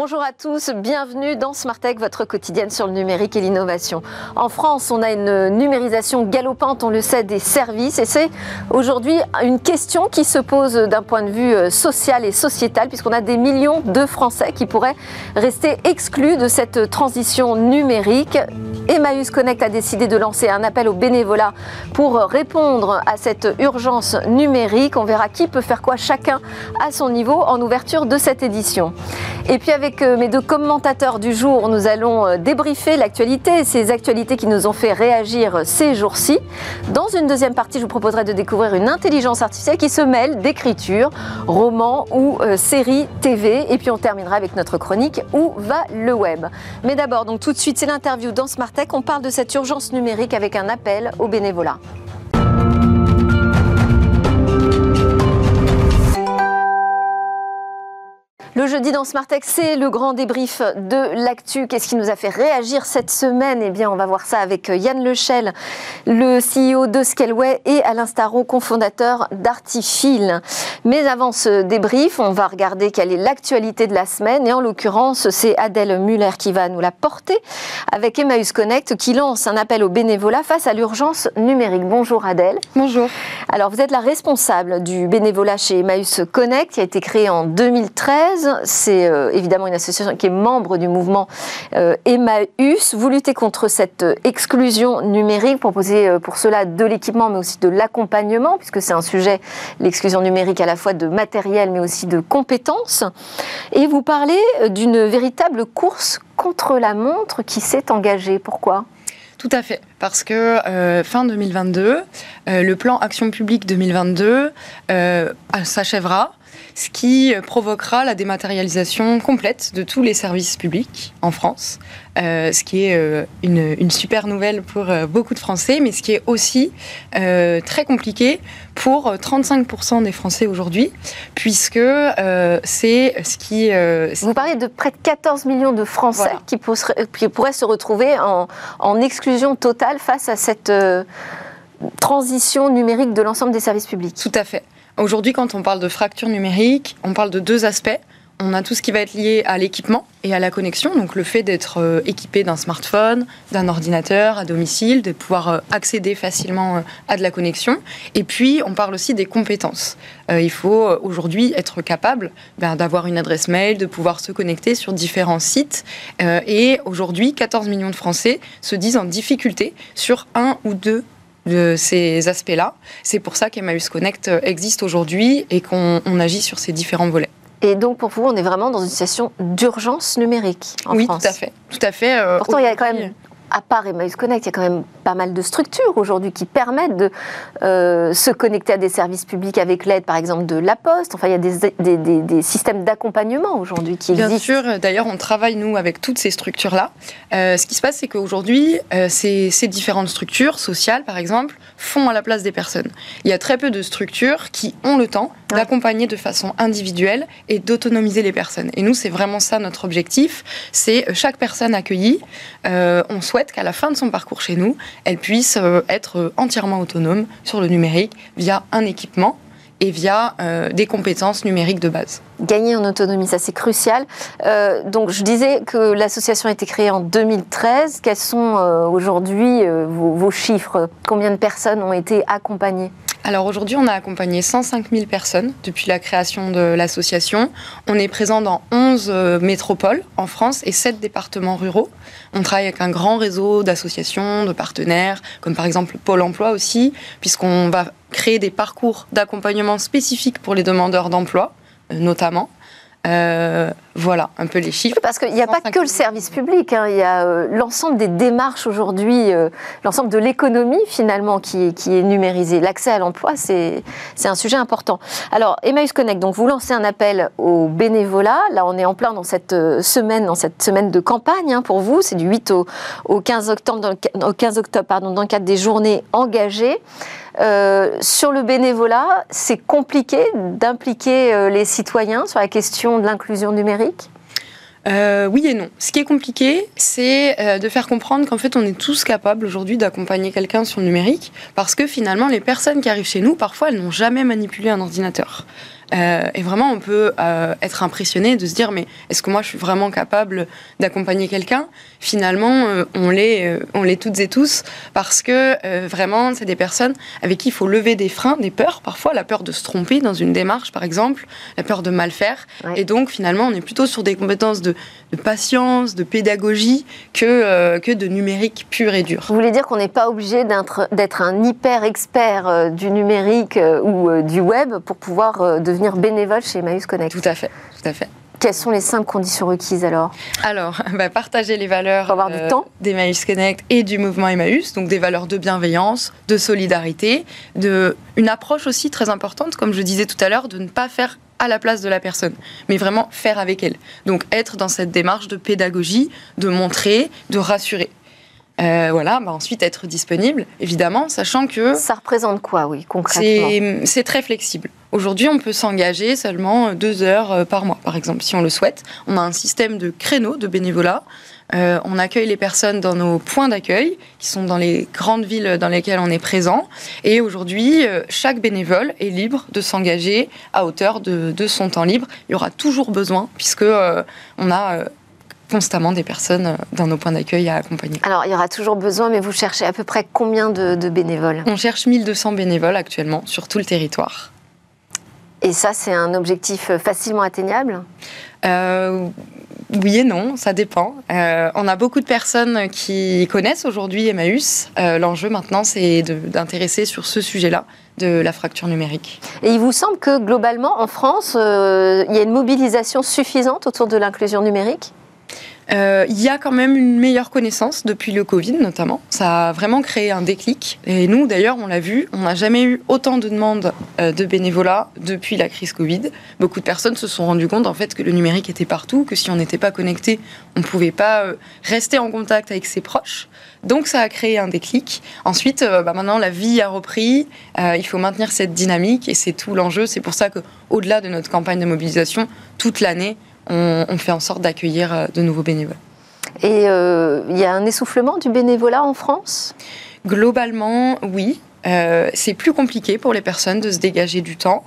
Bonjour à tous, bienvenue dans Smart Tech, votre quotidienne sur le numérique et l'innovation. En France, on a une numérisation galopante, on le sait, des services et c'est aujourd'hui une question qui se pose d'un point de vue euh, social et sociétal puisqu'on a des millions de Français qui pourraient rester exclus de cette transition numérique. Emmaüs Connect a décidé de lancer un appel au bénévolat pour répondre à cette urgence numérique. On verra qui peut faire quoi chacun à son niveau en ouverture de cette édition. Et puis avec euh, mes deux commentateurs du jour, nous allons euh, débriefer l'actualité, ces actualités qui nous ont fait réagir ces jours-ci. Dans une deuxième partie, je vous proposerai de découvrir une intelligence artificielle qui se mêle d'écriture, romans ou euh, séries TV. Et puis on terminera avec notre chronique Où va le web? Mais d'abord, donc tout de suite, c'est l'interview dans Smart Tech. On parle de cette urgence numérique avec un appel au bénévolat. Le jeudi dans Smartech, c'est le grand débrief de l'actu. Qu'est-ce qui nous a fait réagir cette semaine? Eh bien, on va voir ça avec Yann Lechel, le CEO de Scaleway, et Alain Starot, cofondateur d'Artifil. Mais avant ce débrief, on va regarder quelle est l'actualité de la semaine. Et en l'occurrence, c'est Adèle Muller qui va nous la porter avec Emmaüs Connect qui lance un appel au bénévolat face à l'urgence numérique. Bonjour Adèle. Bonjour. Alors, vous êtes la responsable du bénévolat chez Emmaüs Connect qui a été créé en 2013 c'est euh, évidemment une association qui est membre du mouvement euh, Emmaüs. Vous luttez contre cette euh, exclusion numérique, proposez pour cela de l'équipement, mais aussi de l'accompagnement, puisque c'est un sujet, l'exclusion numérique à la fois de matériel, mais aussi de compétences. Et vous parlez d'une véritable course contre la montre qui s'est engagée. Pourquoi? Tout à fait, parce que fin 2022, le plan Action publique 2022 s'achèvera ce qui provoquera la dématérialisation complète de tous les services publics en France, euh, ce qui est euh, une, super nouvelle pour euh, beaucoup de Français, mais ce qui est aussi très compliqué pour 35% des Français aujourd'hui, puisque c'est ce qui... Vous parlez de près de 14 millions de Français qui, pourraient se retrouver en, en, exclusion totale face à cette transition numérique de l'ensemble des services publics. Tout à fait. Aujourd'hui, quand on parle de fracture numérique, on parle de deux aspects. On a tout ce qui va être lié à l'équipement et à la connexion, donc le fait d'être euh, équipé d'un smartphone, d'un ordinateur à domicile, de pouvoir euh, accéder facilement euh, à de la connexion. Et puis, on parle aussi des compétences. il faut aujourd'hui être capable ben, d'avoir une adresse mail, de pouvoir se connecter sur différents sites. et aujourd'hui, 14 millions de Français se disent en difficulté sur un ou deux de ces aspects-là. C'est pour ça qu'Emmaüs Connect existe aujourd'hui et qu'on agit sur ces différents volets. Et donc pour vous, on est vraiment dans une situation d'urgence numérique en oui, France. Oui, tout à fait. Tout à fait. Euh, Pourtant, il y a quand même à part Emmaüs Connect, il y a quand même pas mal de structures aujourd'hui qui permettent de euh, se connecter à des services publics avec l'aide, par exemple, de la Poste. Enfin, il y a des, des, systèmes d'accompagnement aujourd'hui qui existent. Bien sûr. D'ailleurs, on travaille, nous, avec toutes ces structures-là. Euh, ce qui se passe, c'est qu'aujourd'hui, euh, ces, ces, différentes structures sociales, par exemple, font à la place des personnes. Il y a très peu de structures qui ont le temps d'accompagner de façon individuelle et d'autonomiser les personnes. Et nous, c'est vraiment ça notre objectif. C'est chaque personne accueillie, on souhaite qu'à la fin de son parcours chez nous, elle puisse euh, être entièrement autonome sur le numérique via un équipement et via euh, des compétences numériques de base. Gagner en autonomie, ça c'est crucial. Euh, donc je disais que l'association a été créée en 2013. Quels sont aujourd'hui vos, chiffres? Combien de personnes ont été accompagnées? Alors aujourd'hui, on a accompagné 105 000 personnes depuis la création de l'association. On est présent dans 11 euh, métropoles en France et 7 départements ruraux. On travaille avec un grand réseau d'associations, de partenaires, comme par exemple Pôle Emploi aussi, puisqu'on va créer des parcours d'accompagnement spécifiques pour les demandeurs d'emploi, euh, notamment. Euh, voilà un peu les chiffres. Parce qu'il n'y a pas que le service public, hein. il y a euh, l'ensemble des démarches aujourd'hui, euh, l'ensemble de l'économie finalement qui est, qui est numérisée. L'accès à l'emploi, c'est un sujet important. Alors, Emmaüs Connect, donc vous lancez un appel au bénévolat. Là, on est en plein dans cette semaine, dans cette semaine de campagne hein, pour vous. C'est du 8 au, au 15 octobre, dans le, au 15 octobre pardon, dans le cadre des journées engagées. Euh, sur le bénévolat, c'est compliqué d'impliquer euh, les citoyens sur la question de l'inclusion numérique? Euh, oui et non. Ce qui est compliqué, c'est de faire comprendre qu'en fait, on est tous capables aujourd'hui d'accompagner quelqu'un sur le numérique, parce que finalement, les personnes qui arrivent chez nous, parfois, elles n'ont jamais manipulé un ordinateur. Euh, et vraiment, on peut euh, être impressionné de se dire, mais est-ce que moi, je suis vraiment capable d'accompagner quelqu'un? Finalement, euh, on l'est, on l'est toutes et tous, parce que vraiment, c'est des personnes avec qui il faut lever des freins, des peurs, parfois la peur de se tromper dans une démarche, par exemple, la peur de mal faire. Et donc, finalement, on est plutôt sur des compétences de, de patience, de pédagogie, que, que de numérique pur et dur. Vous voulez dire qu'on n'est pas obligé d'être un hyper expert du numérique ou du web pour pouvoir devenir bénévole chez Emmaüs Connect. Tout à fait, tout à fait. Quelles sont les cinq conditions requises alors? Alors, bah, partager les valeurs avoir du euh, temps. d'Emmaüs Connect et du mouvement Emmaüs, donc des valeurs de bienveillance, de solidarité, de une approche aussi très importante, comme je disais tout à l'heure, de ne pas faire à la place de la personne, mais vraiment faire avec elle. Donc être dans cette démarche de pédagogie, de montrer, de rassurer. Euh, voilà, bah ensuite être disponible, évidemment, sachant que... Ça représente quoi, oui, concrètement C'est très flexible. Aujourd'hui, on peut s'engager seulement deux heures euh, par mois, par exemple, si on le souhaite. On a un système de créneaux de bénévolat. Euh, on accueille les personnes dans nos points d'accueil, qui sont dans les grandes villes dans lesquelles on est présent. Et aujourd'hui, chaque bénévole est libre de s'engager à hauteur de, de, son temps libre. Il y aura toujours besoin, puisque on a constamment des personnes euh, dans nos points d'accueil à accompagner. Alors, il y aura toujours besoin, mais vous cherchez à peu près combien de, bénévoles? On cherche 1200 bénévoles actuellement sur tout le territoire. Et ça, c'est un objectif euh, facilement atteignable? Euh, oui et non, ça dépend. on a beaucoup de personnes qui connaissent aujourd'hui Emmaüs. L'enjeu maintenant, c'est d'intéresser sur ce sujet-là de la fracture numérique. Et il vous semble que globalement, en France, il y a une mobilisation suffisante autour de l'inclusion numérique? Euh, il y a quand même une meilleure connaissance depuis le Covid notamment. Ça a vraiment créé un déclic. Et nous, d'ailleurs, on l'a vu, on n'a jamais eu autant de demandes euh, de bénévolat depuis la crise Covid. Beaucoup de personnes se sont rendues compte en fait que le numérique était partout, que si on n'était pas connecté, on ne pouvait pas euh, rester en contact avec ses proches. Donc ça a créé un déclic. Ensuite, bah, maintenant la vie a repris. il faut maintenir cette dynamique et c'est tout l'enjeu. C'est pour ça que, au-delà de notre campagne de mobilisation, toute l'année, on, fait en sorte d'accueillir euh, de nouveaux bénévoles. Et euh, il y a un essoufflement du bénévolat en France? Globalement, oui. Euh, c'est plus compliqué pour les personnes de se dégager du temps.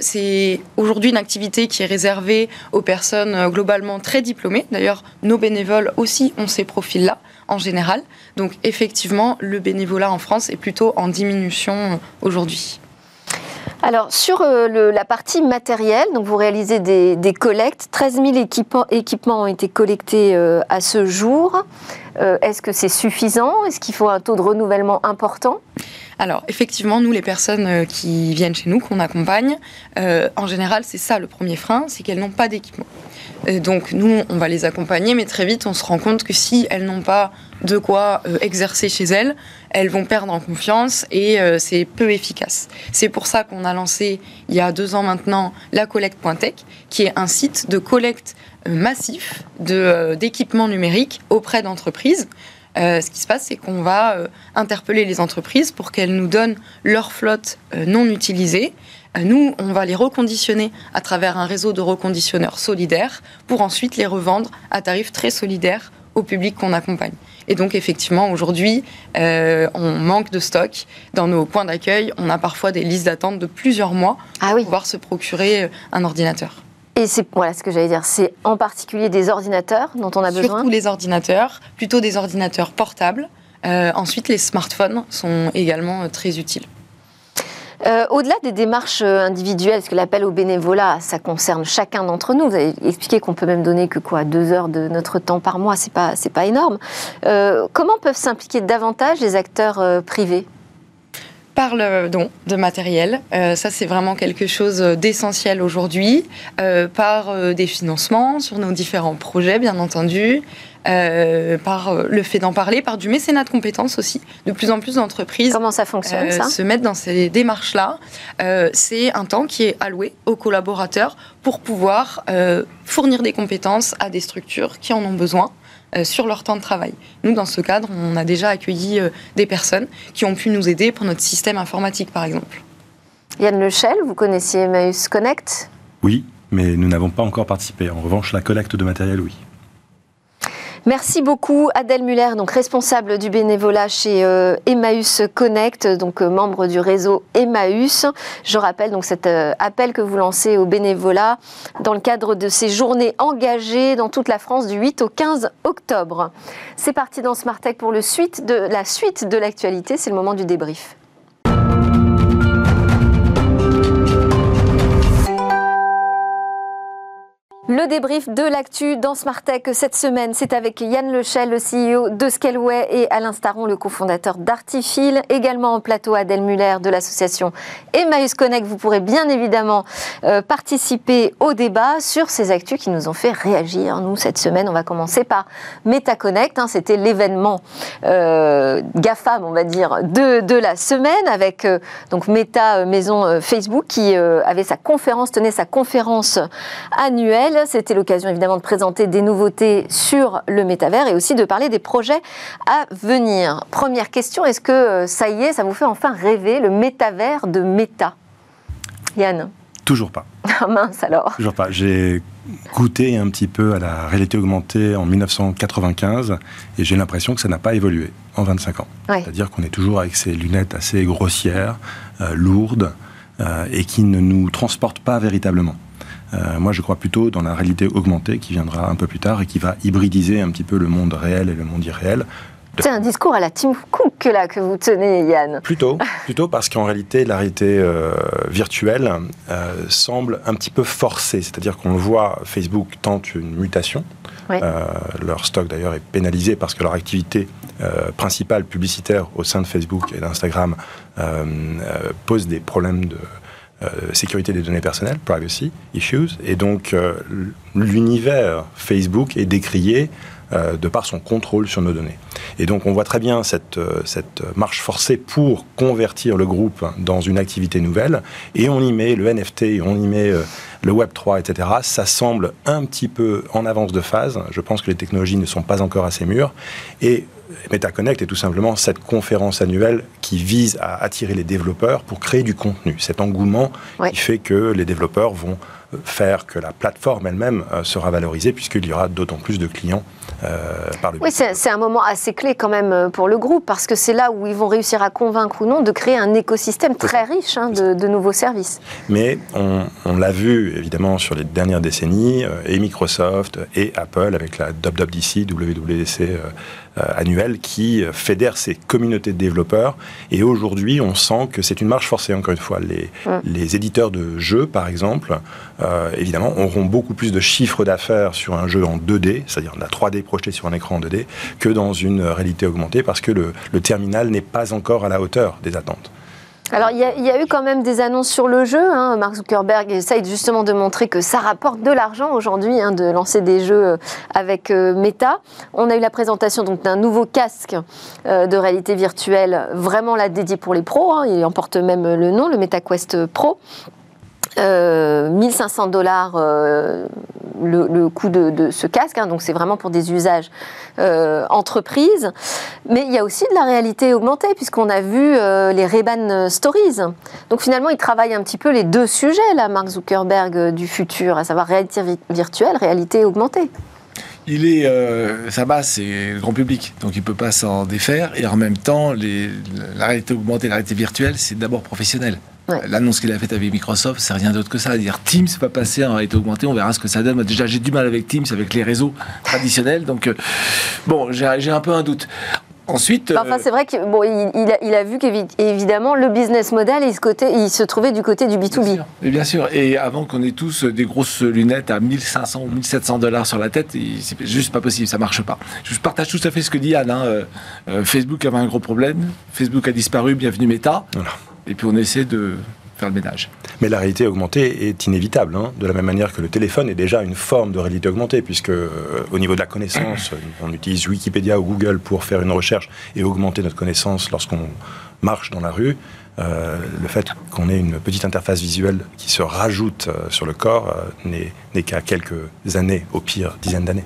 c'est aujourd'hui une activité qui est réservée aux personnes globalement très diplômées. D'ailleurs, nos bénévoles aussi ont ces profils-là en général. Donc effectivement, le bénévolat en France est plutôt en diminution aujourd'hui. Alors, sur euh, la partie matérielle, donc vous réalisez des, collectes. 13 000 équipements, ont été collectés euh, à ce jour. Euh, est-ce que c'est suffisant? Est-ce qu'il faut un taux de renouvellement important? Alors, effectivement, nous, les personnes qui viennent chez nous, qu'on accompagne, en général, c'est ça le premier frein, c'est qu'elles n'ont pas d'équipement. donc, nous, on va les accompagner, mais très vite, on se rend compte que si elles n'ont pas de quoi euh, exercer chez elles, elles vont perdre en confiance et euh, c'est peu efficace. C'est pour ça qu'on a lancé il y a deux ans maintenant la collecte.tech, qui est un site de collecte euh, massif d'équipements numériques auprès d'entreprises. Ce qui se passe, c'est qu'on va interpeller les entreprises pour qu'elles nous donnent leur flotte non utilisée. nous, on va les reconditionner à travers un réseau de reconditionneurs solidaires pour ensuite les revendre à tarif très solidaire au public qu'on accompagne. Et donc effectivement, aujourd'hui, euh, on manque de stock. Dans nos points d'accueil, on a parfois des listes d'attente de plusieurs mois ah pour pouvoir se procurer euh, un ordinateur. Et c'est voilà ce que j'allais dire. C'est en particulier des ordinateurs dont on a besoin. Surtout les ordinateurs, plutôt des ordinateurs portables. Euh, ensuite, les smartphones sont également très utiles. Euh, au-delà des démarches euh, individuelles, parce que l'appel au bénévolat, ça concerne chacun d'entre nous. Vous avez expliqué qu'on peut même donner que quoi, deux heures de notre temps par mois, c'est pas, c'est pas énorme. Euh, comment peuvent s'impliquer davantage les acteurs privés? Par le don de matériel. ça, c'est vraiment quelque chose d'essentiel aujourd'hui. par des financements sur nos différents projets, bien entendu. Euh, par euh, le fait d'en parler, par du mécénat de compétences aussi. De plus en plus d'entreprises Comment ça fonctionne, euh, se mettent dans ces démarches-là. c'est un temps qui est alloué aux collaborateurs pour pouvoir fournir des compétences à des structures qui en ont besoin. Sur leur temps de travail. Nous, dans ce cadre, on a déjà accueilli des personnes qui ont pu nous aider pour notre système informatique, par exemple. Yann Lechel, vous connaissiez Emmaüs Connect? Oui, mais nous n'avons pas encore participé. En revanche, la collecte de matériel, oui. Merci beaucoup Adèle Muller, donc responsable du bénévolat chez euh, Emmaüs Connect, donc euh, membre du réseau Emmaüs. Je rappelle donc cet euh, appel que vous lancez au bénévolat dans le cadre de ces journées engagées dans toute la France du 8 au 15 octobre. C'est parti dans Smart Tech pour la suite de l'actualité, c'est le moment du débrief. Le débrief de l'actu dans Smartech cette semaine, c'est avec Yann Lechel, le CEO de Scaleway, et Alain Staron, le cofondateur d'Artifil. Également en plateau, Adèle Muller de l'association Emmaüs Connect. Vous pourrez bien évidemment euh, participer au débat sur ces actus qui nous ont fait réagir. Nous, cette semaine, on va commencer par MetaConnect. Hein, C'était l'événement euh, GAFAM, on va dire, de, la semaine avec euh, donc Meta, maison Facebook, qui avait sa conférence, tenait sa conférence annuelle c'était l'occasion évidemment de présenter des nouveautés sur le métavers et aussi de parler des projets à venir. Première question, est-ce que euh, ça y est, ça vous fait enfin rêver le métavers de Meta? Yann? Toujours pas. Ah mince alors. Toujours pas. J'ai goûté un petit peu à la réalité augmentée en 1995 et j'ai l'impression que ça n'a pas évolué en 25 ans. C'est-à-dire qu'on est toujours avec ces lunettes assez grossières, euh, lourdes euh, et qui ne nous transportent pas véritablement. Euh, moi, je crois plutôt dans la réalité augmentée qui viendra un peu plus tard et qui va hybridiser un petit peu le monde réel et le monde irréel. C'est un discours à la Tim Cook là que vous tenez, Yann. Plutôt, plutôt parce qu'en réalité, la réalité euh, virtuelle euh, semble un petit peu forcée. C'est-à-dire qu'on voit, Facebook tente une mutation. leur stock d'ailleurs est pénalisé parce que leur activité principale publicitaire au sein de Facebook et d'Instagram pose des problèmes de euh, sécurité des données personnelles, privacy issues, et donc euh, l'univers Facebook est décrié euh, de par son contrôle sur nos données. Et donc on voit très bien cette, marche forcée pour convertir le groupe dans une activité nouvelle, et on y met le NFT, on y met le Web 3, etc. Ça semble un petit peu en avance de phase. Je pense que les technologies ne sont pas encore assez mûres, et MetaConnect est tout simplement cette conférence annuelle qui vise à attirer les développeurs pour créer du contenu. Cet engouement qui fait que les développeurs vont faire que la plateforme elle-même euh, sera valorisée puisqu'il y aura d'autant plus de clients euh, par le Oui, c'est un moment assez clé quand même euh, pour le groupe parce que c'est là où ils vont réussir à convaincre ou non de créer un écosystème très riche hein, de, nouveaux services. Mais on, l'a vu évidemment sur les dernières décennies et Microsoft et Apple avec la WWDC, WWDC annuelle qui fédère ces communautés de développeurs et aujourd'hui on sent que c'est une marche forcée encore une fois. Les, les éditeurs de jeux par exemple euh, évidemment, auront beaucoup plus de chiffres d'affaires sur un jeu en 2D, c'est-à-dire la 3D projetée sur un écran en 2D, que dans une réalité augmentée, parce que le, terminal n'est pas encore à la hauteur des attentes. Alors, il y, a eu quand même des annonces sur le jeu. Hein. Mark Zuckerberg essaye justement de montrer que ça rapporte de l'argent aujourd'hui hein, de lancer des jeux euh, avec euh, Meta. On a eu la présentation d'un nouveau casque de réalité virtuelle, vraiment là dédié pour les pros. Hein. Il emporte même le nom, le MetaQuest Pro. 1500 euh, dollars euh, le, coût de, ce casque, hein, donc c'est vraiment pour des usages euh, entreprises. Mais il y a aussi de la réalité augmentée, puisqu'on a vu les Ray-Ban Stories. Donc finalement, il travaille un petit peu les deux sujets, là, Mark Zuckerberg du futur, à savoir réalité virtuelle, réalité augmentée il est, sa base, c'est le grand public, donc il peut pas s'en défaire. Et en même temps, la réalité augmentée, la réalité virtuelle, c'est d'abord professionnel. L'annonce qu'il a faite avec Microsoft, c'est rien d'autre que ça. Dire Teams va passer en réalité augmentée, on verra ce que ça donne. Moi, déjà, j'ai du mal avec Teams, avec les réseaux traditionnels. Donc, euh, bon, j'ai un peu un doute. Ensuite, enfin, euh, c'est vrai qu'il bon, il, a, vu qu'évidemment le business model il se, côté, il se trouvait du côté du B2B. Bien sûr, et bien sûr. Et avant qu'on ait tous des grosses lunettes à 1500 ou 1700 dollars sur la tête, c'est juste pas possible, ça marche pas. Je partage tout à fait ce que dit Anne. Hein. Euh, Facebook avait un gros problème. Facebook a disparu, bienvenue Meta. Voilà et puis on essaie de faire le ménage. Mais la réalité augmentée est inévitable, hein, de la même manière que le téléphone est déjà une forme de réalité augmentée, puisque euh, au niveau de la connaissance, on utilise Wikipédia ou Google pour faire une recherche et augmenter notre connaissance lorsqu'on marche dans la rue. Euh, le fait qu'on ait une petite interface visuelle qui se rajoute euh, sur le corps n'est qu'à quelques années, au pire dizaines d'années.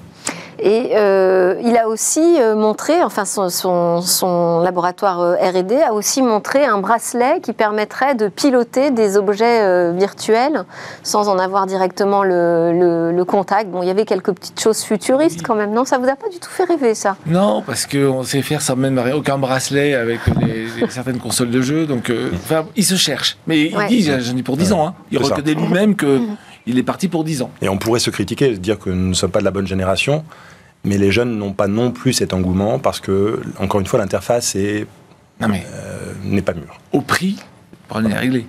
Et euh, il a aussi euh, montré, enfin son, son, laboratoire R&D a aussi montré un bracelet qui permettrait de piloter des objets virtuels sans en avoir directement le, le, contact. Bon, il y avait quelques petites choses futuristes quand même. Non, ça vous a pas du tout fait rêver ça? Non, parce qu'on sait faire sans même aucun bracelet avec les, certaines consoles de jeux. Donc, enfin, il se cherche. Mais il dit, j'en ai pour 10 ans. Hein. Il reconnaît lui-même que il est parti pour 10 ans. Et on pourrait se critiquer, dire que nous ne sommes pas de la bonne génération, mais les jeunes n'ont pas non plus cet engouement parce que, encore une fois, l'interface euh, n'est pas mûre. Au prix réglé.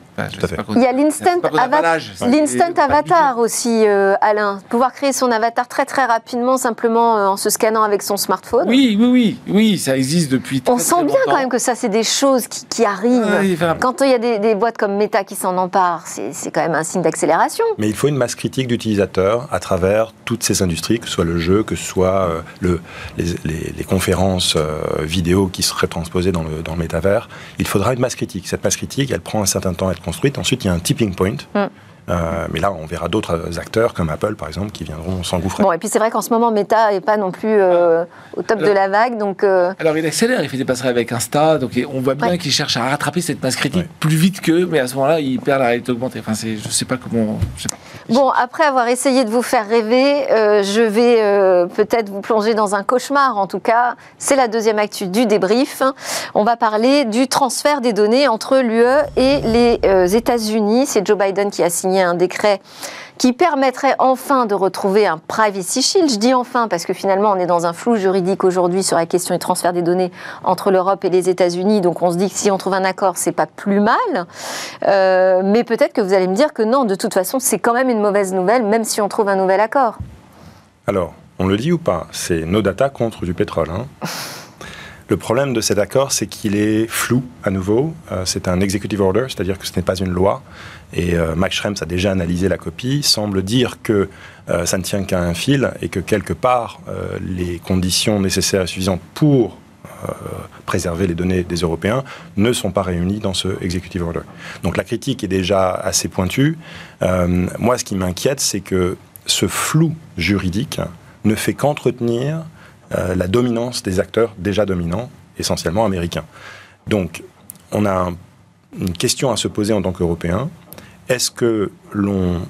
Il y a l'instant avatar aussi, euh, Alain. Pouvoir créer son avatar très très rapidement, simplement euh, en se scannant avec son smartphone. Oui, oui, oui, oui, ça existe depuis. On sent bien quand même que ça, c'est des choses qui, arrivent. Quand il y a des, boîtes comme Meta qui s'en emparent, c'est quand même un signe d'accélération. Mais il faut une masse critique d'utilisateurs à travers toutes ces industries, que ce soit le jeu, que ce soit euh, le, les, conférences vidéo qui seraient transposées dans le, dans le métavers. Il faudra une masse critique. Cette masse critique, elle prend un certain temps à être construite. Ensuite, il y a un tipping point. Mm. Euh, mais là, on verra d'autres acteurs comme Apple, par exemple, qui viendront s'engouffrer. Bon, et puis c'est vrai qu'en ce moment, Meta n'est pas non plus euh, au top de la vague. Donc, euh, Alors il accélère, il fait des passerelles avec Insta, donc on voit bien qu'il cherche à rattraper cette masse critique plus vite qu'eux, mais à ce moment-là, il perd la réalité augmentée. Enfin, je ne sais pas comment. Bon, après avoir essayé de vous faire rêver, je vais peut-être vous plonger dans un cauchemar. En tout cas, c'est la deuxième actu du débrief. On va parler du transfert des données entre l'UE et les États-Unis. C'est Joe Biden qui a signé un décret qui permettrait enfin de retrouver un privacy shield. Je dis enfin parce que finalement on est dans un flou juridique aujourd'hui sur la question du transfert des données entre l'Europe et les États-Unis. Donc on se dit que si on trouve un accord, c'est pas plus mal. Euh, mais peut-être que vous allez me dire que non, de toute façon, c'est quand même une mauvaise nouvelle, même si on trouve un nouvel accord. Alors, on le dit ou pas C'est nos data contre du pétrole. Hein Le problème de cet accord, c'est qu'il est flou à nouveau. Euh, c'est un executive order, c'est-à-dire que ce n'est pas une loi. Et euh, Max Schrems a déjà analysé la copie, semble dire que euh, ça ne tient qu'à un fil et que quelque part, les conditions nécessaires et suffisantes pour préserver les données des Européens ne sont pas réunies dans ce executive order. Donc la critique est déjà assez pointue. moi, ce qui m'inquiète, c'est que ce flou juridique ne fait qu'entretenir euh, la dominance des acteurs déjà dominants, essentiellement américains. Donc, on a une question à se poser en tant qu'Européens. Est-ce que l'on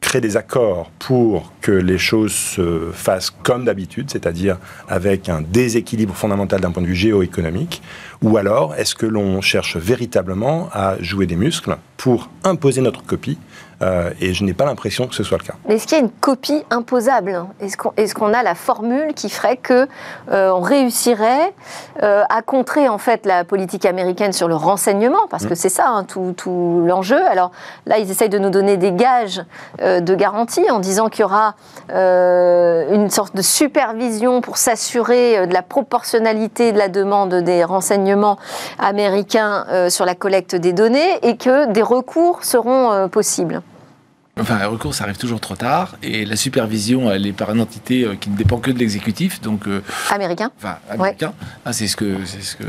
crée des accords pour que les choses se fassent comme d'habitude, c'est-à-dire avec un déséquilibre fondamental d'un point de vue géoéconomique, ou alors est-ce que l'on cherche véritablement à jouer des muscles pour imposer notre copie euh, et je n'ai pas l'impression que ce soit le cas. Mais est-ce qu'il y a une copie imposable? Est-ce qu'on a la formule qui ferait que euh, on réussirait euh, à contrer en fait la politique américaine sur le renseignement? Parce que mm. c'est ça hein, tout, l'enjeu. Alors là, ils essayent de nous donner des gages de garantie en disant qu'il y aura une sorte de supervision pour s'assurer de la proportionnalité de la demande des renseignements américains sur la collecte des données et que des recours seront possibles. Enfin, un recours, ça arrive toujours trop tard. Et la supervision, elle est par une entité euh, qui ne dépend que de l'exécutif. Donc, euh, américain. Enfin, américain. Ah, c'est ce que, ce que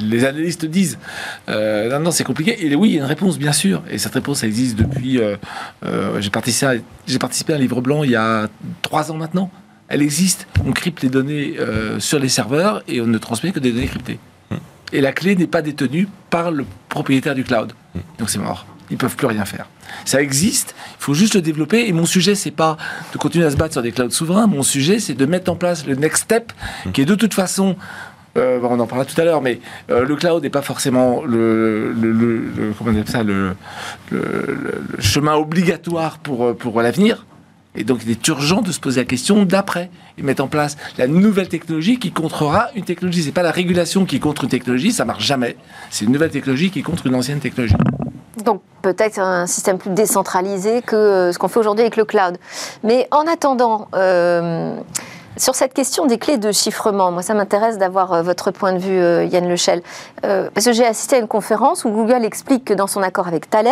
les analystes disent. Euh, non, non, c'est compliqué. Et oui, il y a une réponse, bien sûr. Et cette réponse, elle existe depuis. j'ai participé, à, participé à un livre blanc il y a trois ans maintenant. Elle existe. On crypte les données sur les serveurs et on ne transmet que des données cryptées. Et la clé n'est pas détenue par le propriétaire du cloud. Hmm. Donc c'est mort. Ils peuvent plus rien faire. Ça existe, il faut juste le développer. Et mon sujet, c'est pas de continuer à se battre sur des clouds souverains. Mon sujet, c'est de mettre en place le next step, qui est de toute façon euh, on en parlera tout à l'heure, mais euh, le cloud n'est pas forcément le, le, comment on ça, le, chemin obligatoire pour, pour l'avenir. Et donc, il est urgent de se poser la question d'après et mettre en place la nouvelle technologie qui contrera une technologie. C'est pas la régulation qui contre une technologie, ça marche jamais. C'est une nouvelle technologie qui contre une ancienne technologie. Donc peut-être un système plus décentralisé que euh, ce qu'on fait aujourd'hui avec le cloud. Mais en attendant, euh, sur cette question des clés de chiffrement, moi ça m'intéresse d'avoir euh, votre point de vue, Yann Lechel, parce que j'ai assisté à une conférence où Google explique que dans son accord avec Thales,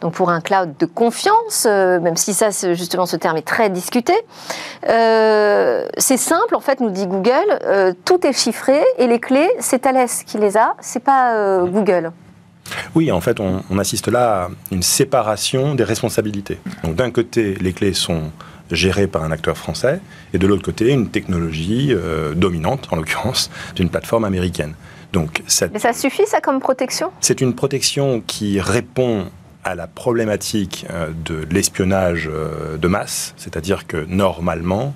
donc pour un cloud de confiance, même si ça justement ce terme est très discuté, c'est simple en fait, nous dit Google, tout est chiffré et les clés c'est Thales qui les a, c'est pas Google. Oui, en fait, on, assiste là à une séparation des responsabilités. Donc d'un côté, les clés sont gérée par un acteur français, et de l'autre côté, une technologie dominante, en l'occurrence, d'une plateforme américaine. Donc, Mais ça suffit, ça, comme protection? C'est une protection qui répond à la problématique de l'espionnage de masse, c'est-à-dire que normalement,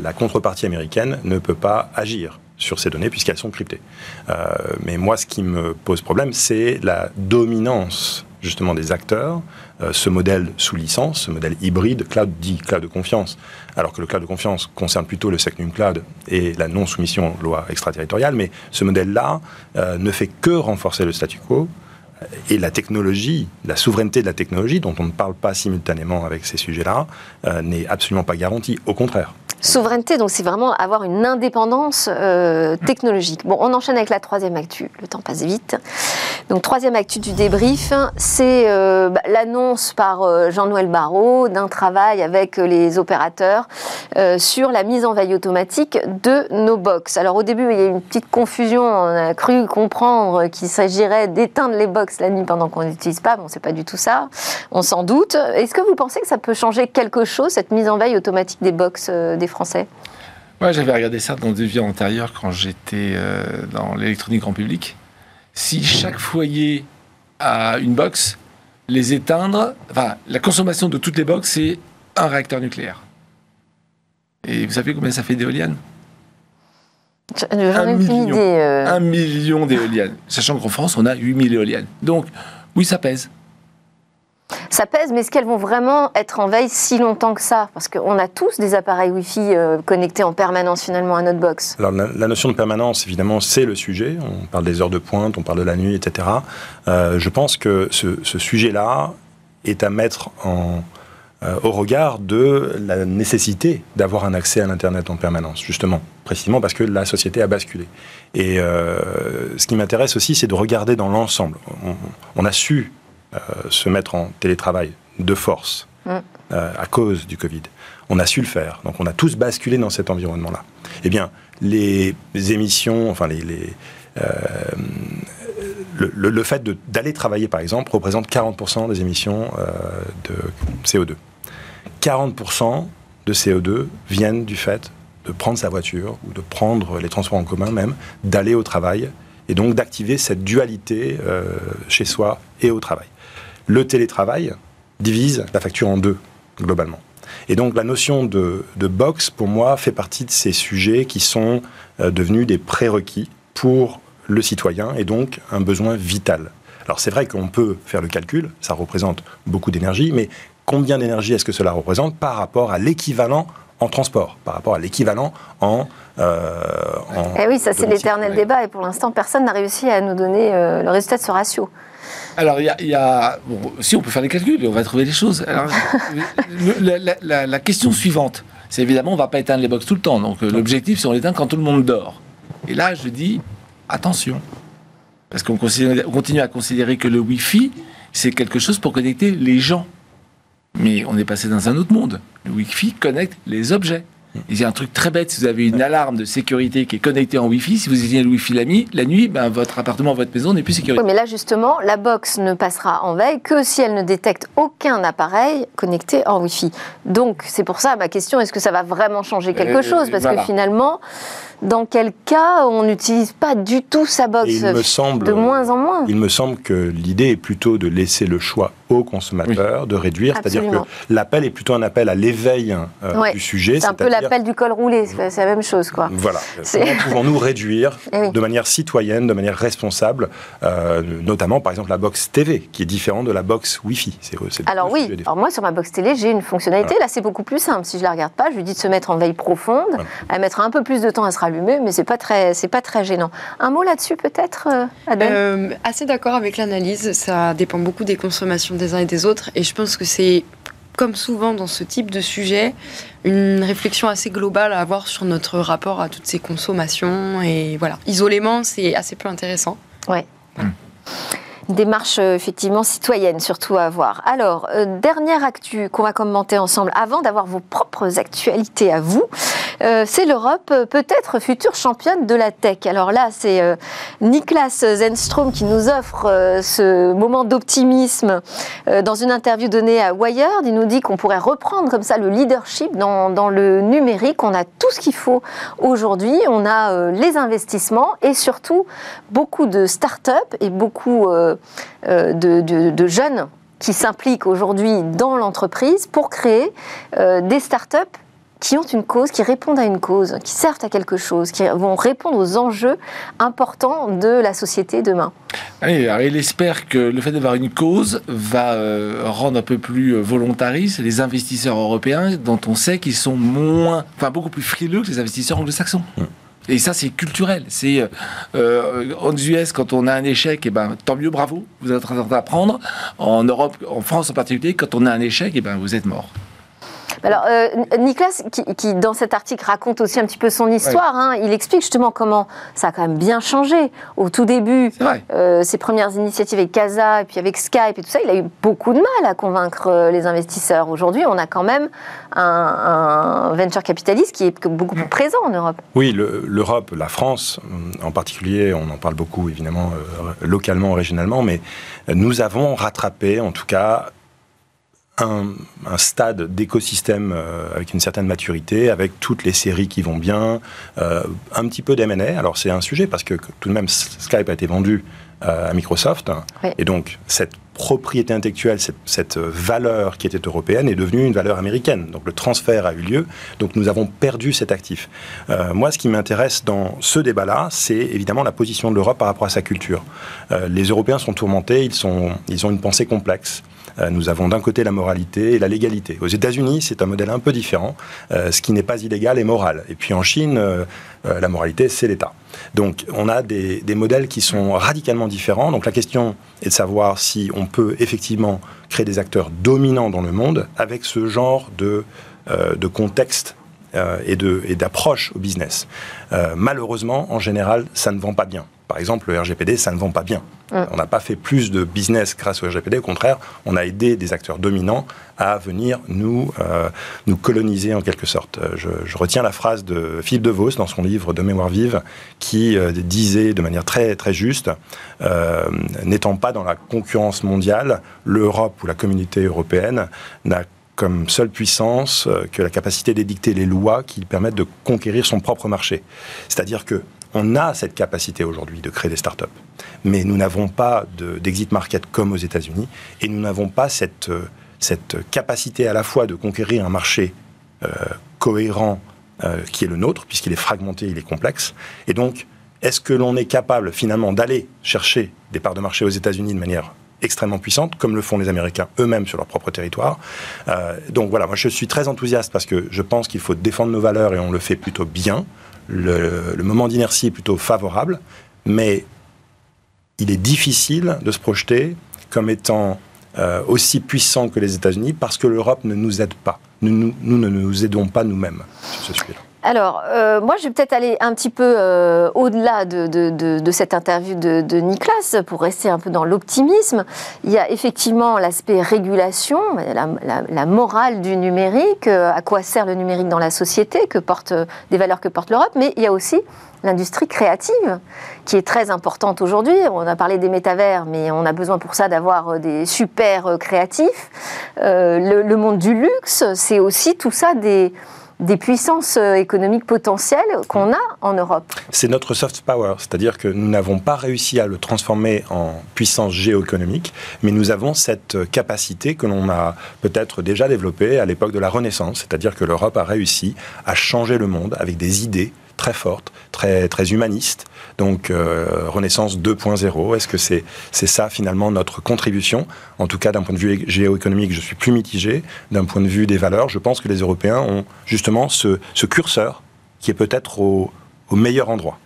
la contrepartie américaine ne peut pas agir sur ces données puisqu'elles sont cryptées. Euh, mais moi, ce qui me pose problème, c'est la dominance justement des acteurs, euh, ce modèle sous licence, ce modèle hybride, cloud dit cloud de confiance, alors que le cloud de confiance concerne plutôt le Secnum Cloud et la non-soumission aux lois extraterritoriales, mais ce modèle-là euh, ne fait que renforcer le statu quo, et la technologie, la souveraineté de la technologie, dont on ne parle pas simultanément avec ces sujets-là, n'est absolument pas garantie. Au contraire. Souveraineté, donc c'est vraiment avoir une indépendance euh, technologique. Bon, on enchaîne avec la troisième actu. Le temps passe vite. Donc troisième actu du débrief, c'est euh, bah, l'annonce par euh, Jean-Noël Barrot d'un travail avec les opérateurs sur la mise en veille automatique de nos box. Alors au début, il y a eu une petite confusion. On a cru comprendre qu'il s'agirait d'éteindre les box la nuit pendant qu'on n'utilise pas. Bon, c'est pas du tout ça. On s'en doute. Est-ce que vous pensez que ça peut changer quelque chose cette mise en veille automatique des box des Français? Ouais, j'avais regardé ça dans des vies antérieures quand j'étais euh, dans l'électronique grand public. Si chaque foyer a une box, les éteindre, enfin, la consommation de toutes les boxes, c'est un réacteur nucléaire. Et vous savez combien ça fait d'éoliennes? Un million, euh. un million d'éoliennes. Sachant qu'en France, on a 8000 éoliennes. Donc, oui, ça pèse. Ça pèse, mais est-ce qu'elles vont vraiment être en veille si longtemps que ça? Parce qu'on a tous des appareils Wi-Fi euh, connectés en permanence finalement à notre box. Alors la, notion de permanence, évidemment, c'est le sujet. On parle des heures de pointe, on parle de la nuit, etc. Euh, je pense que ce, sujet-là est à mettre euh, au regard de la nécessité d'avoir un accès à l'Internet en permanence, justement, précisément parce que la société a basculé. Et ce qui m'intéresse aussi, c'est de regarder dans l'ensemble. on, a su se mettre en télétravail de force euh, à cause du Covid. On a su le faire. Donc on a tous basculé dans cet environnement-là. Eh bien, les émissions, enfin les, euh, le, fait d'aller travailler, par exemple, représente 40% des émissions de CO2. 40% de CO2 viennent du fait de prendre sa voiture ou de prendre les transports en commun même, d'aller au travail et donc d'activer cette dualité chez soi et au travail le télétravail divise la facture en deux, globalement. Et donc la notion de, box, pour moi, fait partie de ces sujets qui sont euh, devenus des prérequis pour le citoyen et donc un besoin vital. Alors c'est vrai qu'on peut faire le calcul, ça représente beaucoup d'énergie, mais combien d'énergie est-ce que cela représente par rapport à l'équivalent en transport, par rapport à l'équivalent en, euh, Eh oui, ça c'est l'éternel débat et pour l'instant personne n'a réussi à nous donner euh, le résultat de ce ratio. Alors, il y a. si on peut faire des calculs, on va trouver des choses. la, question suivante, c'est évidemment, on ne va pas éteindre les box tout le temps. Donc, euh, l'objectif, c'est on l'éteint quand tout le monde dort. Et là, je dis attention. Parce qu'on continue à considérer que le Wi-Fi, c'est quelque chose pour connecter les gens. Mais on est passé dans un autre monde. Le Wi-Fi connecte les objets. Il y a un truc très bête, si vous avez une alarme de sécurité qui est connectée en Wi-Fi, si vous éteignez le Wi-Fi la nuit, la nuit ben, votre appartement, votre maison n'est plus sécurisé. Oui, mais là justement, la box ne passera en veille que si elle ne détecte aucun appareil connecté en Wi-Fi. Donc c'est pour ça ma question, est-ce que ça va vraiment changer quelque euh, chose? Parce que finalement, dans quel cas on n'utilise pas du tout sa box me semble, de moins en moins Il me semble que l'idée est plutôt de laisser le choix au consommateur, de réduire, c'est-à-dire que l'appel est plutôt un appel à l'éveil euh, du sujet. C'est un peu l'appel du col roulé, c'est la même chose. Quoi. Voilà. Comment pouvons-nous réduire eh de manière citoyenne, de manière responsable, euh, notamment par exemple la box TV, qui est différente de la box Wi-Fi? Alors oui, alors moi sur ma box télé, j'ai une fonctionnalité, là c'est beaucoup plus simple. Si je la regarde pas, je lui dis de se mettre en veille profonde, elle mettra un peu plus de temps à se rallumer, mais c'est pas très, c'est pas très gênant. Un mot là-dessus peut-être, euh, Adèle Assez d'accord avec l'analyse, ça dépend beaucoup des consommations des uns et des autres. Et je pense que c'est, comme souvent dans ce type de sujet, une réflexion assez globale à avoir sur notre rapport à toutes ces consommations. Et voilà, isolément, c'est assez peu intéressant. Ouais. Une démarche euh, effectivement citoyenne surtout à avoir. Alors, euh, dernière actu qu'on va commenter ensemble avant d'avoir vos propres actualités à vous. Euh, c'est l'Europe peut-être future championne de la tech. Alors là, c'est Niklas Zenstrom qui nous offre ce moment d'optimisme dans une interview donnée à Wired. Il nous dit qu'on pourrait reprendre comme ça le leadership dans, le numérique. On a tout ce qu'il faut aujourd'hui. On a les investissements et surtout beaucoup de start-up et beaucoup de, de jeunes qui s'impliquent aujourd'hui dans l'entreprise pour créer euh, des startups qui ont une cause, qui répondent à une cause, qui servent à quelque chose, qui vont répondre aux enjeux importants de la société demain. Alors il espère que le fait d'avoir une cause va euh, rendre un peu plus euh, volontaristes les investisseurs européens, dont on sait qu'ils sont moins, enfin beaucoup plus frileux que les investisseurs anglo-saxons. Mmh. Et ça, c'est culturel. C'est euh, en US, quand on a un échec, et eh ben, tant mieux, bravo, vous êtes en train d'apprendre. En Europe, en France en particulier, quand on a un échec, et eh ben, vous êtes mort. Alors, euh, Nicolas, qui, dans cet article raconte aussi un petit peu son histoire, hein, il explique justement comment ça a quand même bien changé. Au tout début, euh, ses premières initiatives avec Casa et puis avec Skype et tout ça, il a eu beaucoup de mal à convaincre euh, les investisseurs. Aujourd'hui, on a quand même un, venture capitaliste qui est beaucoup plus présent en Europe. Oui, l'Europe, la France en particulier, on en parle beaucoup évidemment localement, régionalement, mais nous avons rattrapé en tout cas un, stade d'écosystème euh, avec une certaine maturité, avec toutes les séries qui vont bien, euh, un petit peu d'M&A. Alors c'est un sujet parce que tout de même Skype a été vendu euh, à Microsoft et donc cette propriété intellectuelle, cette, valeur qui était européenne est devenue une valeur américaine. Donc le transfert a eu lieu, donc nous avons perdu cet actif. moi, ce qui m'intéresse dans ce débat-là, c'est évidemment la position de l'Europe par rapport à sa culture. les Européens sont tourmentés, ils, sont, ils ont une pensée complexe. Euh, nous avons d'un côté la moralité et la légalité. Aux États-Unis, c'est un modèle un peu différent. Euh, ce qui n'est pas illégal est moral. Et puis en Chine, euh, la moralité, c'est l'État. Donc on a des, modèles qui sont radicalement différents. Donc la question est de savoir si on peut effectivement créer des acteurs dominants dans le monde avec ce genre de, de contexte et d'approche au business. malheureusement, en général, ça ne vend pas bien. Par exemple, le RGPD, ça ne vend pas bien. On n'a pas fait plus de business grâce au RGPD. Au contraire, on a aidé des acteurs dominants à venir nous, euh, nous coloniser en quelque sorte. Je, retiens la phrase de Philippe De Vos dans son livre De mémoire vive qui euh, disait de manière très, très juste euh, N'étant pas dans la concurrence mondiale, l'Europe ou la communauté européenne n'a comme seule puissance que la capacité d'édicter les lois qui permettent de conquérir son propre marché. C'est-à-dire que on a cette capacité aujourd'hui de créer des startups, mais nous n'avons pas d'exit market comme aux États-Unis et nous n'avons pas cette, euh, capacité à la fois de conquérir un marché euh, cohérent euh, qui est le nôtre, puisqu'il est fragmenté, il est complexe. Et donc, est-ce que l'on est capable finalement d'aller chercher des parts de marché aux États-Unis de manière extrêmement puissante, comme le font les Américains eux-mêmes sur leur propre territoire? donc voilà, moi je suis très enthousiaste parce que je pense qu'il faut défendre nos valeurs et on le fait plutôt bien le, moment d'inertie est plutôt favorable, mais il est difficile de se projeter comme étant euh, aussi puissant que les États-Unis parce que l'Europe ne nous aide pas. Nous, nous, ne nous aidons pas nous-mêmes sur ce sujet-là. Alors, euh, moi, je vais peut-être aller un petit peu euh, au-delà de, cette interview de, de Nicolas pour rester un peu dans l'optimisme. Il y a effectivement l'aspect régulation, la, morale du numérique, euh, à quoi sert le numérique dans la société, que porte, des valeurs que porte l'Europe, mais il y a aussi l'industrie créative, qui est très importante aujourd'hui. On a parlé des métavers, mais on a besoin pour ça d'avoir des super créatifs. le, monde du luxe, c'est aussi tout ça des des puissances euh, économiques potentielles qu'on a en Europe. C'est notre soft power, c'est-à-dire que nous n'avons pas réussi à le transformer en puissance géoéconomique, mais nous avons cette capacité que l'on a peut-être déjà développée à l'époque de la Renaissance, c'est-à-dire que l'Europe a réussi à changer le monde avec des idées très fortes, très, très humanistes, donc euh, Renaissance 2.0, est-ce que c'est c'est ça finalement notre contribution? En tout cas, d'un point de vue géoéconomique, je suis plus mitigé. D'un point de vue des valeurs, je pense que les Européens ont justement ce, ce curseur qui est peut-être au, au meilleur endroit.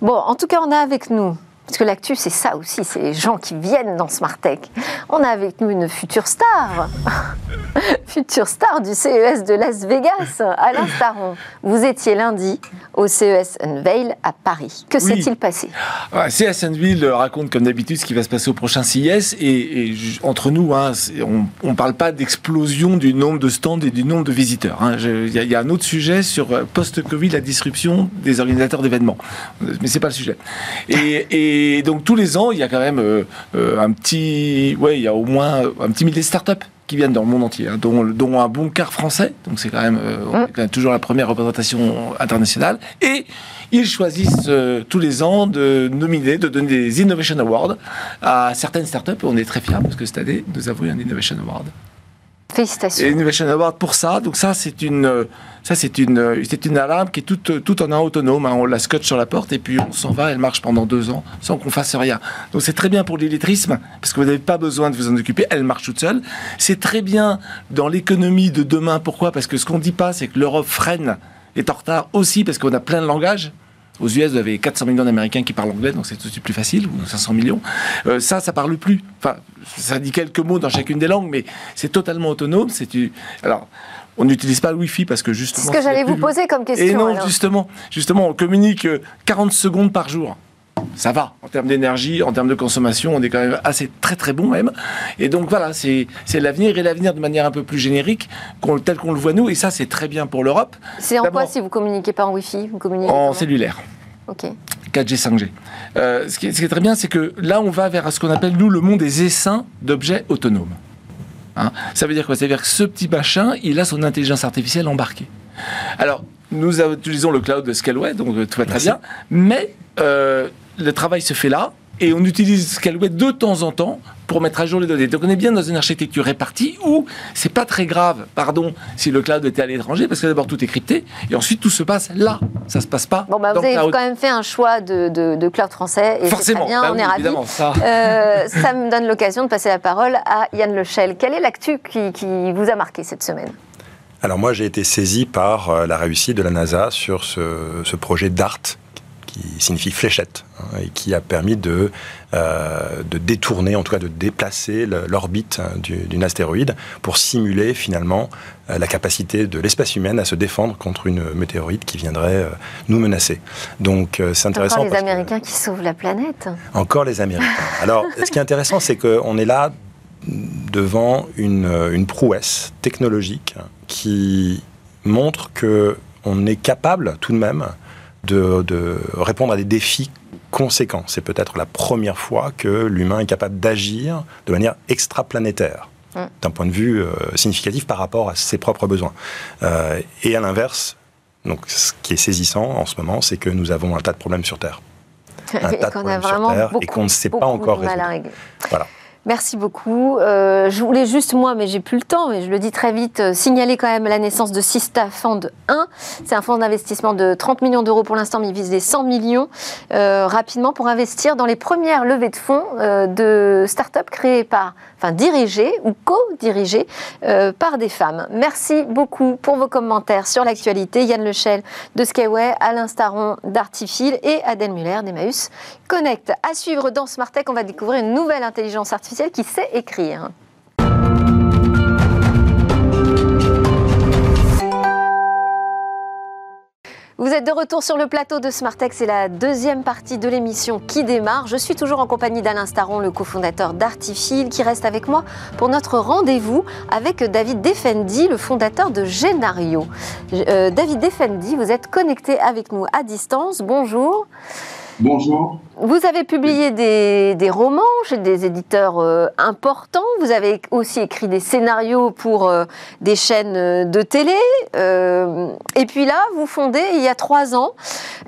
Bon, en tout cas, on a avec nous parce que l'actu, c'est ça aussi, c'est les gens qui viennent dans Smart Tech. On a avec nous une future star. Future star du CES de Las Vegas, Alain Staron. Vous étiez lundi au CES Unveil à Paris. Que s'est-il passé? CES Unveil raconte comme d'habitude ce qui va se passer au prochain CES. Et, entre nous, hein, on ne parle pas d'explosion du nombre de stands et du nombre de visiteurs. Hein. Il y, a un autre sujet sur euh, post-Covid, la disruption des organisateurs d'événements. Mais c'est pas le sujet. Et, donc tous les ans, il y a quand même euh, euh, un petit, ouais, il y a au moins un petit millier de startups qui viennent dans le monde entier, hein, dont, un bon quart français, donc c'est quand, même, euh, toujours la première représentation internationale, et ils choisissent euh, tous les ans de nominer, de donner des Innovation Awards à certaines startups, et on est très fiers parce que cette année, nous avons eu un Innovation Award. Félicitations. Innovation Award pour ça. Donc ça, c'est une, ça c'est une, c'est une alarme qui est toute, toute en un autonome. Hein. On la scotche sur la porte et puis on s'en va. Elle marche pendant deux ans sans qu'on fasse rien. Donc c'est très bien pour l'illettrisme parce que vous n'avez pas besoin de vous en occuper. Elle marche toute seule. C'est très bien dans l'économie de demain. Pourquoi? Parce que ce qu'on dit pas, c'est que l'Europe freine, est en retard aussi parce qu'on a plein de langages. Aux US, vous avez 400 millions d'Américains qui parlent anglais, donc c'est tout de suite plus facile, ou 500 millions. Euh, ça, ça parle plus. Enfin, ça dit quelques mots dans chacune des langues, mais c'est totalement autonome. C'est alors. On n'utilise pas le Wi-Fi parce que justement. C'est ce que j'allais vous poser comme question. Et non, justement, justement, on communique 40 secondes par jour ça va. En termes d'énergie, en termes de consommation, on est quand même assez très très bon même. Et donc voilà, c'est l'avenir et l'avenir de manière un peu plus générique, tel qu'on le voit nous. Et ça, c'est très bien pour l'Europe. C'est en quoi si vous communiquez pas en Wi-Fi vous communiquez En cellulaire. Ok. 4G, 5G. Euh, ce, qui est, très bien, c'est que là, on va vers ce qu'on appelle, nous, le monde des essaims d'objets autonomes. Hein ça veut dire quoi? Ça veut dire que ce petit machin, il a son intelligence artificielle embarquée. Alors, nous utilisons le cloud de Scaleway, donc tout va très bien, mais euh, le travail se fait là, et on utilise Scaleway de temps en temps pour mettre à jour les données. Donc on est bien dans une architecture répartie où c'est pas très grave, pardon, si le cloud était à l'étranger, parce que d'abord tout est crypté, et ensuite tout se passe là. Ça se passe pas. Bon, bah, vous avez quand même fait un choix de, cloud français, et c'est bien, bah on est ravis. Ça. Euh, ça me donne l'occasion de passer la parole à Yann Lechel. Quelle est l'actu qui, qui vous a marqué cette semaine? Alors moi j'ai été saisi par euh, la réussite de la NASA sur ce, ce projet DART, qui signifie fléchette, hein, et qui a permis de, euh, de détourner, en tout cas de déplacer l'orbite hein, d'une astéroïde pour simuler finalement euh, la capacité de l'espèce humaine à se défendre contre une météorite qui viendrait euh, nous menacer. Donc c'est intéressant. Encore les Américains qui sauvent la planète. Encore les Américains. Alors ce qui est intéressant, c'est qu'on est là devant une, une prouesse technologique qui montre que on est capable tout de même de, répondre à des défis conséquents. C'est peut-être la première fois que l'humain est capable d'agir de manière extraplanétaire d'un point de vue euh, significatif par rapport à ses propres besoins. Euh, et à l'inverse, donc ce qui est saisissant en ce moment, c'est que nous avons un tas de problèmes sur Terre. Un tas de problèmes sur Terre et qu'on ne sait pas encore résoudre. Voilà. Merci beaucoup. Euh, je voulais juste, moi, mais j'ai plus le temps, mais je le dis très vite, euh, signaler quand même la naissance de Sista Fund 1. C'est un fonds d'investissement de 30 millions d'euros pour l'instant, mais il vise les 100 millions euh, rapidement pour investir dans les premières levées de fonds de start-up créées par enfin dirigé ou co-dirigé euh, par des femmes. Merci beaucoup pour vos commentaires sur l'actualité. Yann Lechel de Skyway, Alain Staron d'Artifil et Adèle Muller d'Emmaüs Connect. À suivre dans Smart Tech, on va découvrir une nouvelle intelligence artificielle qui sait écrire. Vous êtes de retour sur le plateau de Smartech, c'est la deuxième partie de l'émission qui démarre. Je suis toujours en compagnie d'Alain Staron, le cofondateur d'Artifil, qui reste avec moi pour notre rendez-vous avec David Defendi, le fondateur de Genario. Euh, David Defendi, vous êtes connecté avec nous à distance. Bonjour. Bonjour. Vous avez publié des, romans chez des éditeurs euh, importants. Vous avez aussi écrit des scénarios pour euh, des chaînes euh, de télé. et puis là, vous fondez il y a trois ans,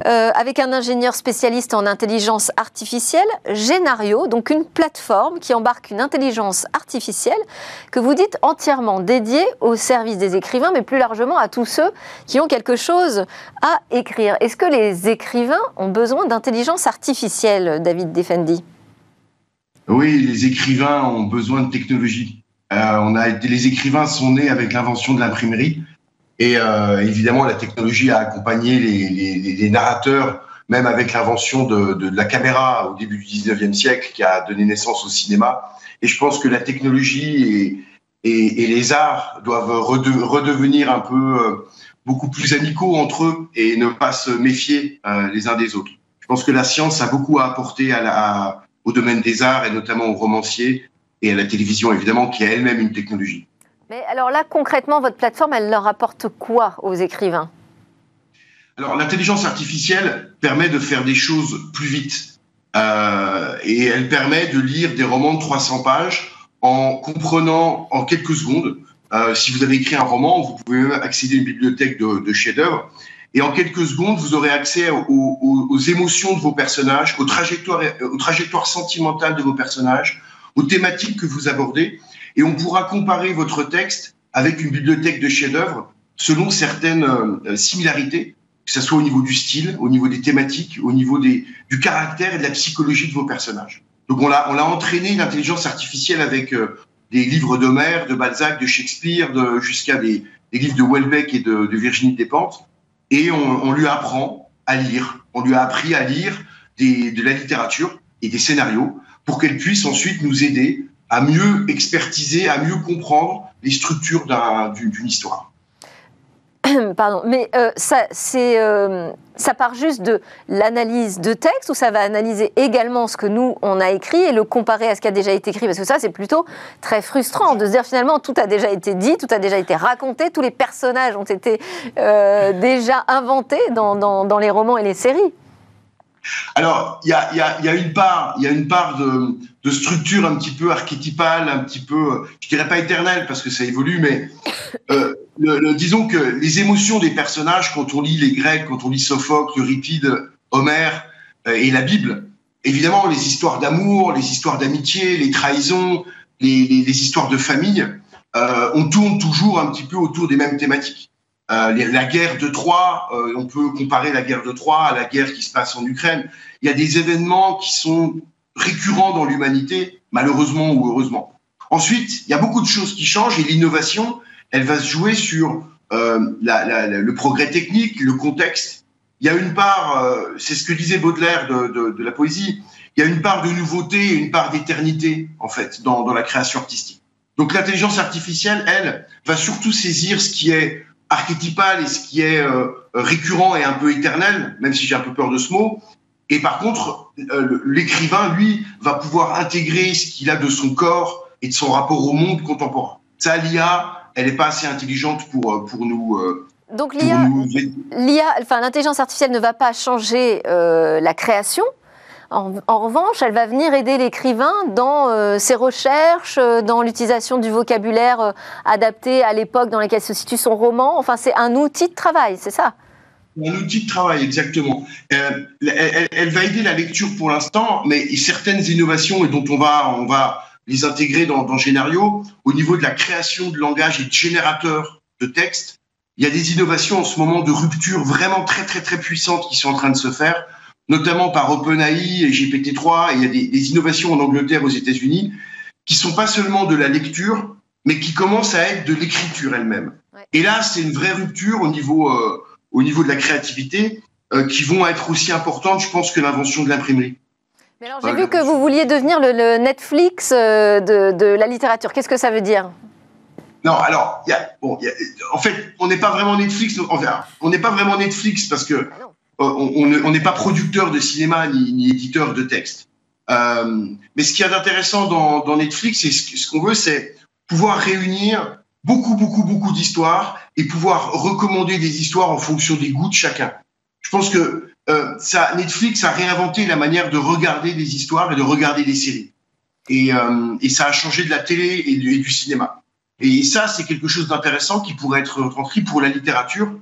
avec un ingénieur spécialiste en intelligence artificielle, Genario, donc une plateforme qui embarque une intelligence artificielle que vous dites entièrement dédiée au service des écrivains, mais plus largement à tous ceux qui ont quelque chose à écrire. Est-ce que les écrivains ont besoin d'intelligence artificielle David Defendi Oui, les écrivains ont besoin de technologie. Euh, on a, les écrivains sont nés avec l'invention de l'imprimerie. Et euh, évidemment, la technologie a accompagné les, narrateurs, même avec l'invention de, la caméra au début du 19e siècle qui a donné naissance au cinéma. Et je pense que la technologie et, les arts doivent redevenir un peu beaucoup plus amicaux entre eux et ne pas se méfier les uns des autres. Je pense que la science a beaucoup à apporter à la, au domaine des arts et notamment aux romanciers et à la télévision évidemment qui a elle-même une technologie. Mais alors là concrètement votre plateforme elle leur apporte quoi aux écrivains? Alors l'intelligence artificielle permet de faire des choses plus vite euh, et elle permet de lire des romans de 300 pages en comprenant en quelques secondes. Euh, si vous avez écrit un roman, vous pouvez accéder à une bibliothèque de, de chefs-d'œuvre et en quelques secondes, vous aurez accès aux, émotions de vos personnages, aux trajectoires, aux trajectoires sentimentales de vos personnages, aux thématiques que vous abordez, et on pourra comparer votre texte avec une bibliothèque de chefs-d'œuvre selon certaines euh, similarités que ce soit au niveau du style, au niveau des thématiques, au niveau des, du caractère et de la psychologie de vos personnages. Donc on l'a on a entraîné l'intelligence artificielle avec euh, des livres d'Homère, de Balzac, de Shakespeare, de, jusqu'à des, des, livres de Welbeck et de, de Virginie Despentes, et on, lui apprend à lire. On lui a appris à lire de la littérature et des scénarios pour qu'elle puisse ensuite nous aider à mieux expertiser, à mieux comprendre les structures d'une histoire. Pardon, mais euh, ça, c'est, euh, ça part juste de l'analyse de texte ou ça va analyser également ce que nous, on a écrit et le comparer à ce qui a déjà été écrit? Parce que ça, c'est plutôt très frustrant de se dire finalement tout a déjà été dit, tout a déjà été raconté, tous les personnages ont été euh, déjà inventés dans, les romans et les séries. Alors, il y a, une part, y de, structure un petit peu archétypale, un petit peu, je dirais pas éternelle parce que ça évolue, mais euh, disons que les émotions des personnages, quand on lit les Grecs, quand on lit Sophocle, Euripide, Homère euh, et la Bible, évidemment, les histoires d'amour, les histoires d'amitié, les trahisons, les, histoires de famille, euh, on tourne toujours un petit peu autour des mêmes thématiques. Euh, la guerre de Troie, euh, on peut comparer la guerre de Troie à la guerre qui se passe en Ukraine. Il y a des événements qui sont récurrents dans l'humanité, malheureusement ou heureusement. Ensuite, il y a beaucoup de choses qui changent et l'innovation, elle va se jouer sur euh, la, la, le progrès technique, le contexte. Il y a une part, euh, c'est ce que disait Baudelaire de, de, de, la poésie, il y a une part de nouveauté et une part d'éternité, en fait, dans, dans la création artistique. Donc l'intelligence artificielle, elle, va surtout saisir ce qui est archétypal et ce qui est euh, récurrent et un peu éternel, même si j'ai un peu peur de ce mot. Et par contre, euh, l'écrivain, lui, va pouvoir intégrer ce qu'il a de son corps et de son rapport au monde contemporain. Ça, l'IA, elle n'est pas assez intelligente pour, euh, pour nous... Donc l'IA, enfin l'intelligence artificielle ne va pas changer la création, en, revanche, elle va venir aider l'écrivain dans euh, ses recherches, euh, dans l'utilisation du vocabulaire euh, adapté à l'époque dans laquelle se situe son roman. Enfin, c'est un outil de travail, c'est ça? Un outil de travail, exactement. Elle, va aider la lecture pour l'instant, mais certaines innovations et dont on va, on va les intégrer dans, dans Génario, au niveau de la création de langage et de générateur de texte, il y a des innovations en ce moment de rupture vraiment très très très puissantes qui sont en train de se faire notamment par OpenAI et GPT-3. Et il y a des, des, innovations en Angleterre, aux États-Unis, qui sont pas seulement de la lecture, mais qui commencent à être de l'écriture elle-même. Ouais. Et là, c'est une vraie rupture au niveau, euh, au niveau de la créativité, euh, qui vont être aussi importantes, je pense, que l'invention de l'imprimerie. Mais alors, j'ai vu que vous vouliez devenir le, le Netflix euh, de, de la littérature. Qu'est-ce que ça veut dire? Non, alors, y a, bon, y a, en fait, on n'est pas vraiment Netflix. Enfin, on n'est pas vraiment Netflix parce que ah on n'est pas producteur de cinéma ni, éditeur de texte. Euh, mais ce qu'il y a d'intéressant dans, dans, Netflix, c'est ce, qu'on veut, c'est pouvoir réunir beaucoup, beaucoup, beaucoup d'histoires et pouvoir recommander des histoires en fonction des goûts de chacun. Je pense que euh, ça, Netflix a réinventé la manière de regarder des histoires et de regarder des séries. Et, euh, et ça a changé de la télé et du, et du cinéma. Et ça, c'est quelque chose d'intéressant qui pourrait être transcrit pour la littérature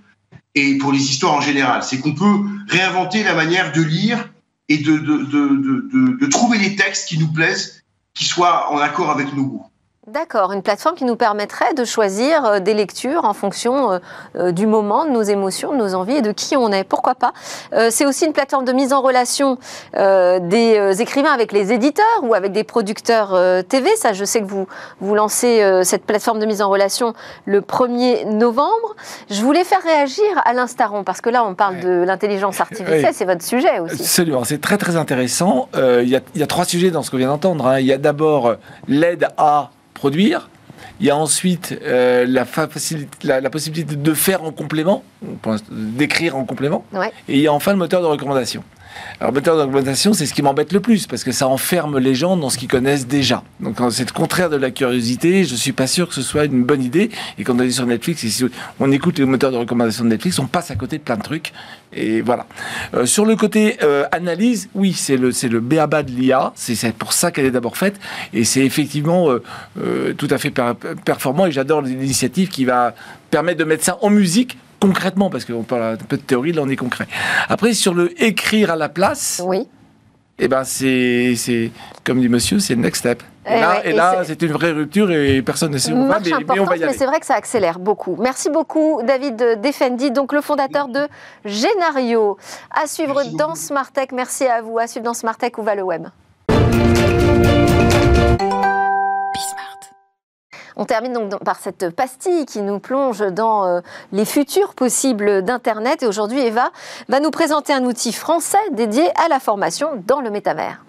et pour les histoires en général. C'est qu'on peut réinventer la manière de lire et de, de, trouver les textes qui nous plaisent, qui soient en accord avec nos goûts. D'accord, une plateforme qui nous permettrait de choisir euh, des lectures en fonction euh, euh, du moment, de nos émotions, de nos envies et de qui on est. Pourquoi pas? C'est aussi une plateforme de mise en relation des écrivains avec les éditeurs ou avec des producteurs TV. Ça, je sais que vous, vous lancez cette plateforme de mise en relation le 1er novembre. Je voulais faire réagir Alain Staron, parce que là, on parle de l'intelligence artificielle, oui. c'est votre sujet aussi. Absolument, c'est très très intéressant. Il y, y, a trois sujets dans ce qu'on vient d'entendre. Hein. Il y a d'abord l'aide à produire, Il y a ensuite euh, la, la, possibilité de faire en complément, d'écrire en complément. Et il y a enfin le moteur de recommandation. Alors, moteur d'augmentation, c'est ce qui m'embête le plus, parce que ça enferme les gens dans ce qu'ils connaissent déjà. Donc, c'est le contraire de la curiosité. Je suis pas sûr que ce soit une bonne idée. Et quand on est sur Netflix, on écoute les moteurs de recommandation de Netflix, on passe à côté de plein de trucs. Et voilà. Euh, sur le côté euh, analyse, oui, c'est le, c'est le béaba de l'IA. C'est pour ça qu'elle est d'abord faite. Et c'est effectivement euh, tout à fait performant. Et j'adore l'initiative qui va permettre de mettre ça en musique concrètement, parce qu'on parle un peu de théorie, là on est concret. Après, sur le écrire à la place, oui. Eh ben c'est, c'est comme dit monsieur, c'est le next step. Et, eh là, c'est... une vraie rupture et personne ne sait où on va, mais, on va y aller. Mais c'est vrai que ça accélère beaucoup. Merci beaucoup, David Defendi, donc le fondateur de Genario. À suivre dans Smartech. Merci à vous. À suivre dans Smartech, où va le web On termine donc par cette pastille qui nous plonge dans euh, les futurs possibles d'Internet. Et aujourd'hui, Eva va nous présenter un outil français dédié à la formation dans le métavers.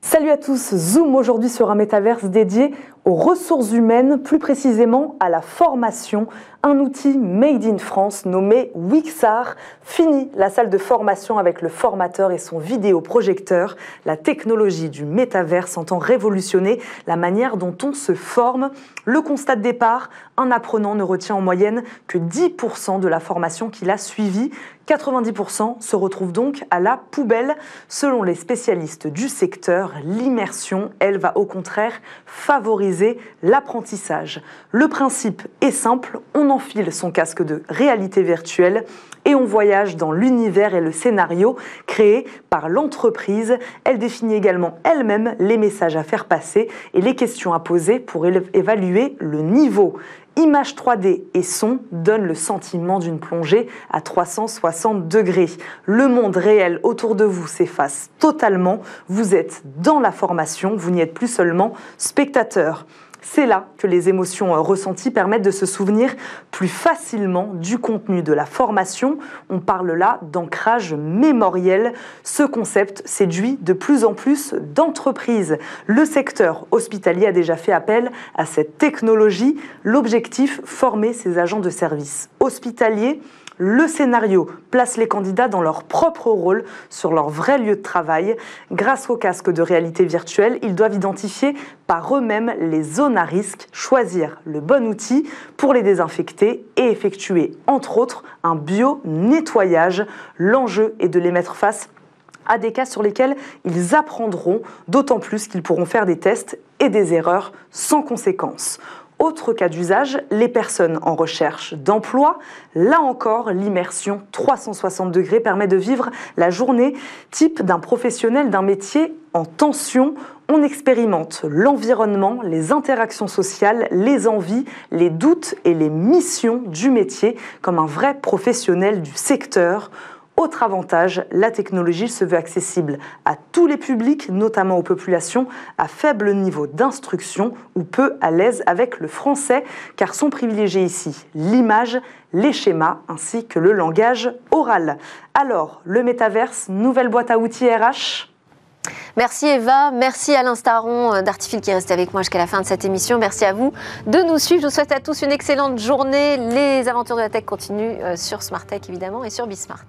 Salut à tous, Zoom aujourd'hui sur un métaverse dédié aux ressources humaines, plus précisément à la formation. Un outil made in France nommé Wixar. Fini la salle de formation avec le formateur et son vidéoprojecteur. La technologie du métaverse entend révolutionner la manière dont on se forme. Le constat de départ, un apprenant ne retient en moyenne que 10% de la formation qu'il a suivie. 90% se retrouvent donc à la poubelle. Selon les spécialistes du secteur, l'immersion, elle, va au contraire favoriser l'apprentissage. Le principe est simple, on enfile son casque de réalité virtuelle et on voyage dans l'univers et le scénario créé par l'entreprise. Elle définit également elle-même les messages à faire passer et les questions à poser pour évaluer le niveau. Image 3D et son donnent le sentiment d'une plongée à 360 degrés. Le monde réel autour de vous s'efface totalement. Vous êtes dans la formation, vous n'y êtes plus seulement spectateur. C'est là que les émotions euh, ressenties permettent de se souvenir plus facilement du contenu de la formation. On parle là d'ancrage mémoriel. Ce concept séduit de plus en plus d'entreprises. Le secteur hospitalier a déjà fait appel à cette technologie. L'objectif, former ses agents de service hospitaliers le scénario place les candidats dans leur propre rôle sur leur vrai lieu de travail. Grâce au casque de réalité virtuelle, ils doivent identifier par eux-mêmes les zones à risque, choisir le bon outil pour les désinfecter et effectuer, entre autres, un bio-nettoyage. L'enjeu est de les mettre face à des cas sur lesquels ils apprendront, d'autant plus qu'ils pourront faire des tests et des erreurs sans conséquence. Autre cas d'usage, les personnes en recherche d'emploi. Là encore, l'immersion 360 degrés permet de vivre la journée type d'un professionnel d'un métier en tension. On expérimente l'environnement, les interactions sociales, les envies, les doutes et les missions du métier comme un vrai professionnel du secteur. Autre avantage, la technologie se veut accessible à tous les publics, notamment aux populations à faible niveau d'instruction ou peu à l'aise avec le français, car sont privilégiés ici l'image, les schémas ainsi que le langage oral. Alors, le métaverse, nouvelle boîte à outils RH Merci Eva, merci Alain Staron euh, d'Artifil qui est resté avec moi jusqu'à la fin de cette émission. Merci à vous de nous suivre. Je vous souhaite à tous une excellente journée. Les aventures de la tech continuent euh, sur Smart Tech évidemment et sur Bismart.